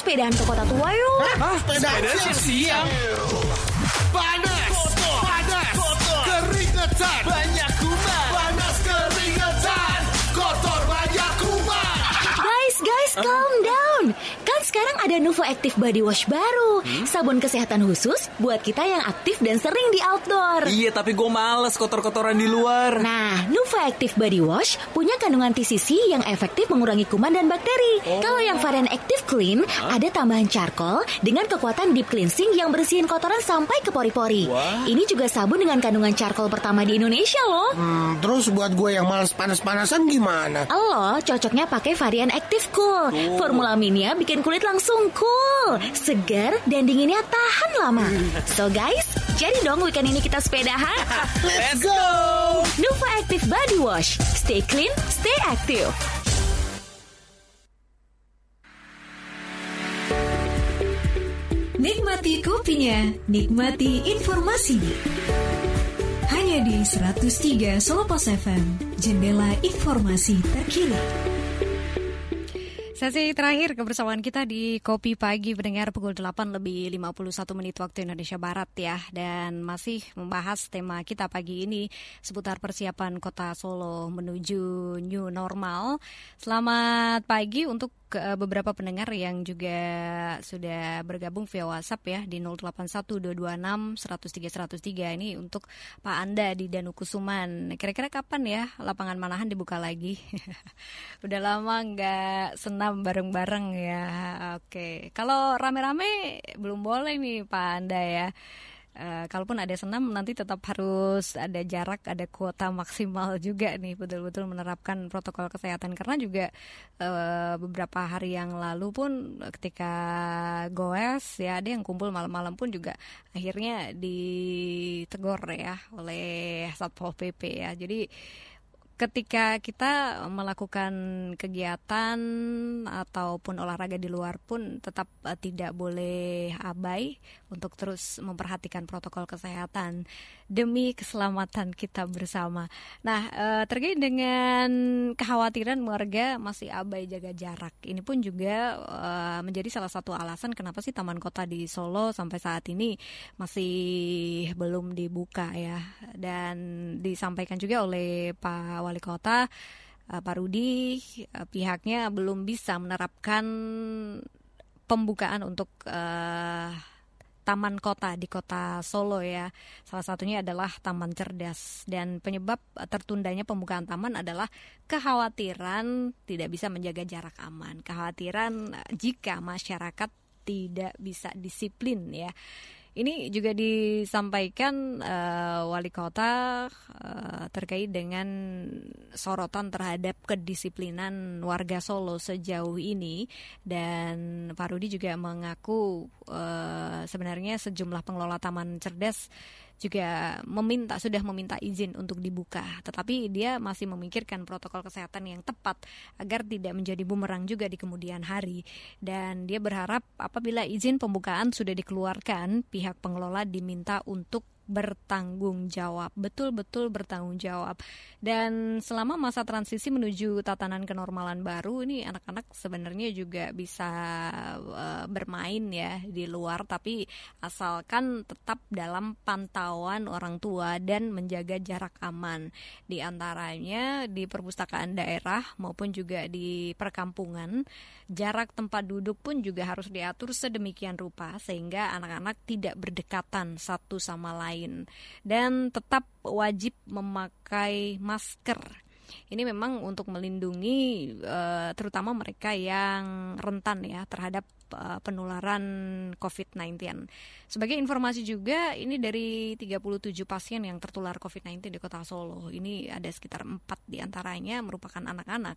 Sepedaan ke kota tua yuk. Sepeda siang-siang. Panas, panas, keringetan, banyak kuman, panas keringetan, kotor banyak kuman. Guys, guys, calm down. Kan sekarang ada Nuvo Active Body Wash baru. Sabun kesehatan khusus buat kita yang aktif dan sering di outdoor. Iya, tapi gue males kotor-kotoran di luar. Nah, Nuvo Active Body Wash punya kandungan TCC yang efektif mengurangi kuman dan bakteri. Kalau yang varian Active Clean, ada tambahan charcoal dengan kekuatan deep cleansing yang bersihin kotoran sampai ke pori-pori. Wah. Ini juga sabun dengan kandungan charcoal pertama di Indonesia loh. Hmm, terus buat gue yang males panas-panasan gimana? Lo cocoknya pakai varian Active Cool. Formula minia bikin kulit langsung cool, segar dan dinginnya tahan lama. So guys, jadi dong weekend ini kita sepedahan. Let's go! Nuva Active Body Wash. Stay clean, stay active. Nikmati kopinya, nikmati informasinya. Hanya di 103 Solo Pos FM, jendela informasi terkini. Sesi terakhir kebersamaan kita di Kopi Pagi pendengar pukul 8 lebih 51 menit waktu Indonesia Barat ya. Dan masih membahas tema kita pagi ini seputar persiapan kota Solo menuju new normal. Selamat pagi untuk ke beberapa pendengar yang juga sudah bergabung via WhatsApp ya di 081226 103 103 ini untuk Pak Anda di Danukusuman. Kira-kira kapan ya lapangan Manahan dibuka lagi? Udah lama nggak senam bareng-bareng ya. Oke, kalau rame-rame belum boleh nih Pak Anda ya. Uh, kalaupun ada senam nanti tetap harus ada jarak, ada kuota maksimal juga nih betul-betul menerapkan protokol kesehatan. Karena juga uh, beberapa hari yang lalu pun ketika goes ya ada yang kumpul malam-malam pun juga akhirnya ditegur ya oleh satpol pp ya. Jadi ketika kita melakukan kegiatan ataupun olahraga di luar pun tetap uh, tidak boleh abai untuk terus memperhatikan protokol kesehatan demi keselamatan kita bersama. Nah, uh, terkait dengan kekhawatiran warga masih abai jaga jarak, ini pun juga uh, menjadi salah satu alasan kenapa sih taman kota di Solo sampai saat ini masih belum dibuka ya. Dan disampaikan juga oleh Pak wali kota uh, Pak Rudi uh, pihaknya belum bisa menerapkan pembukaan untuk uh, taman kota di kota Solo ya. Salah satunya adalah taman cerdas dan penyebab tertundanya pembukaan taman adalah kekhawatiran tidak bisa menjaga jarak aman. Kekhawatiran jika masyarakat tidak bisa disiplin ya. Ini juga disampaikan uh, wali kota uh, terkait dengan sorotan terhadap kedisiplinan warga Solo sejauh ini. Dan Pak Rudi juga mengaku uh, sebenarnya sejumlah pengelola taman cerdas juga meminta sudah meminta izin untuk dibuka, tetapi dia masih memikirkan protokol kesehatan yang tepat agar tidak menjadi bumerang juga di kemudian hari. Dan dia berharap apabila izin pembukaan sudah dikeluarkan, pihak pengelola diminta untuk bertanggung jawab, betul-betul bertanggung jawab. Dan selama masa transisi menuju tatanan kenormalan baru, ini anak-anak sebenarnya juga bisa uh, bermain ya di luar, tapi asalkan tetap dalam pantauan orang tua dan menjaga jarak aman. Di antaranya di perpustakaan daerah maupun juga di perkampungan, jarak tempat duduk pun juga harus diatur sedemikian rupa sehingga anak-anak tidak berdekatan satu sama lain lain dan tetap wajib memakai masker. Ini memang untuk melindungi uh, terutama mereka yang rentan ya terhadap uh, penularan COVID-19. Sebagai informasi juga, ini dari 37 pasien yang tertular COVID-19 di kota Solo. Ini ada sekitar 4 di antaranya merupakan anak-anak.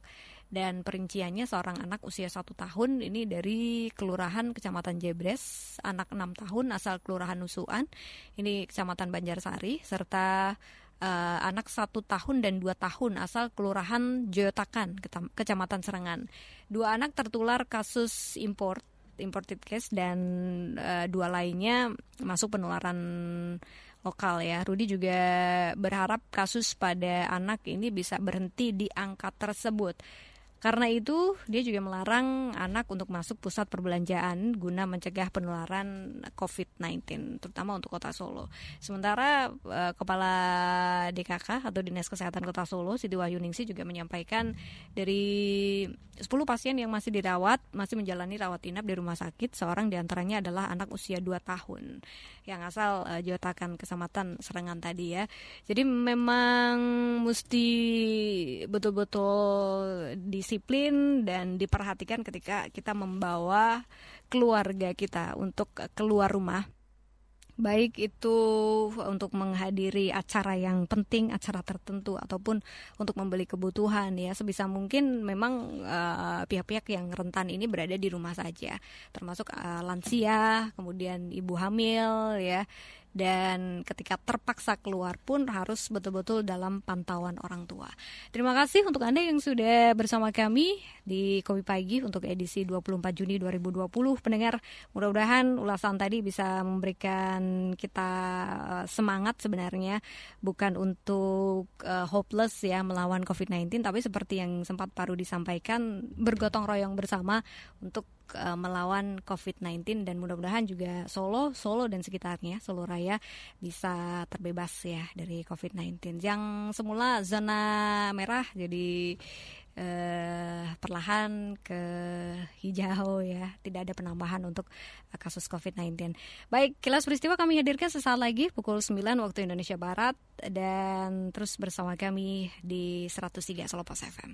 Dan perinciannya seorang anak usia satu tahun ini dari Kelurahan Kecamatan Jebres, anak 6 tahun asal Kelurahan Nusuan, ini Kecamatan Banjarsari, serta uh, anak satu tahun dan dua tahun asal Kelurahan Joyotakan, Kecamatan Serengan. Dua anak tertular kasus import imported case dan uh, dua lainnya masuk penularan lokal ya. Rudi juga berharap kasus pada anak ini bisa berhenti di angka tersebut. Karena itu, dia juga melarang anak untuk masuk pusat perbelanjaan guna mencegah penularan COVID-19, terutama untuk kota Solo. Sementara eh, Kepala DKK atau Dinas Kesehatan Kota Solo, Siti Wahyuningsi juga menyampaikan dari 10 pasien yang masih dirawat, masih menjalani rawat inap di rumah sakit, seorang di antaranya adalah anak usia 2 tahun yang asal uh, Jotakan Kecamatan Serengan tadi ya. Jadi memang mesti betul-betul di disiplin dan diperhatikan ketika kita membawa keluarga kita untuk keluar rumah. Baik itu untuk menghadiri acara yang penting, acara tertentu ataupun untuk membeli kebutuhan ya. Sebisa mungkin memang eh, pihak-pihak uh, yang rentan ini berada di rumah saja, termasuk uh, lansia, kemudian ibu hamil ya dan ketika terpaksa keluar pun harus betul-betul dalam pantauan orang tua. Terima kasih untuk Anda yang sudah bersama kami di Kopi Pagi untuk edisi 24 Juni 2020. Pendengar, mudah-mudahan ulasan tadi bisa memberikan kita eh, semangat sebenarnya bukan untuk uh, hopeless ya melawan COVID-19 tapi seperti yang sempat Paru disampaikan bergotong royong bersama untuk uh, melawan COVID-19 dan mudah-mudahan juga Solo, Solo dan sekitarnya, Solo Raya bisa terbebas ya dari COVID-19. Yang semula zona merah jadi uh, perlahan ke hijau ya, tidak ada penambahan untuk uh, kasus COVID-19. Baik, kilas peristiwa kami hadirkan sesaat lagi pukul 9 waktu Indonesia Barat dan terus bersama kami di 103 Solo Pos FM.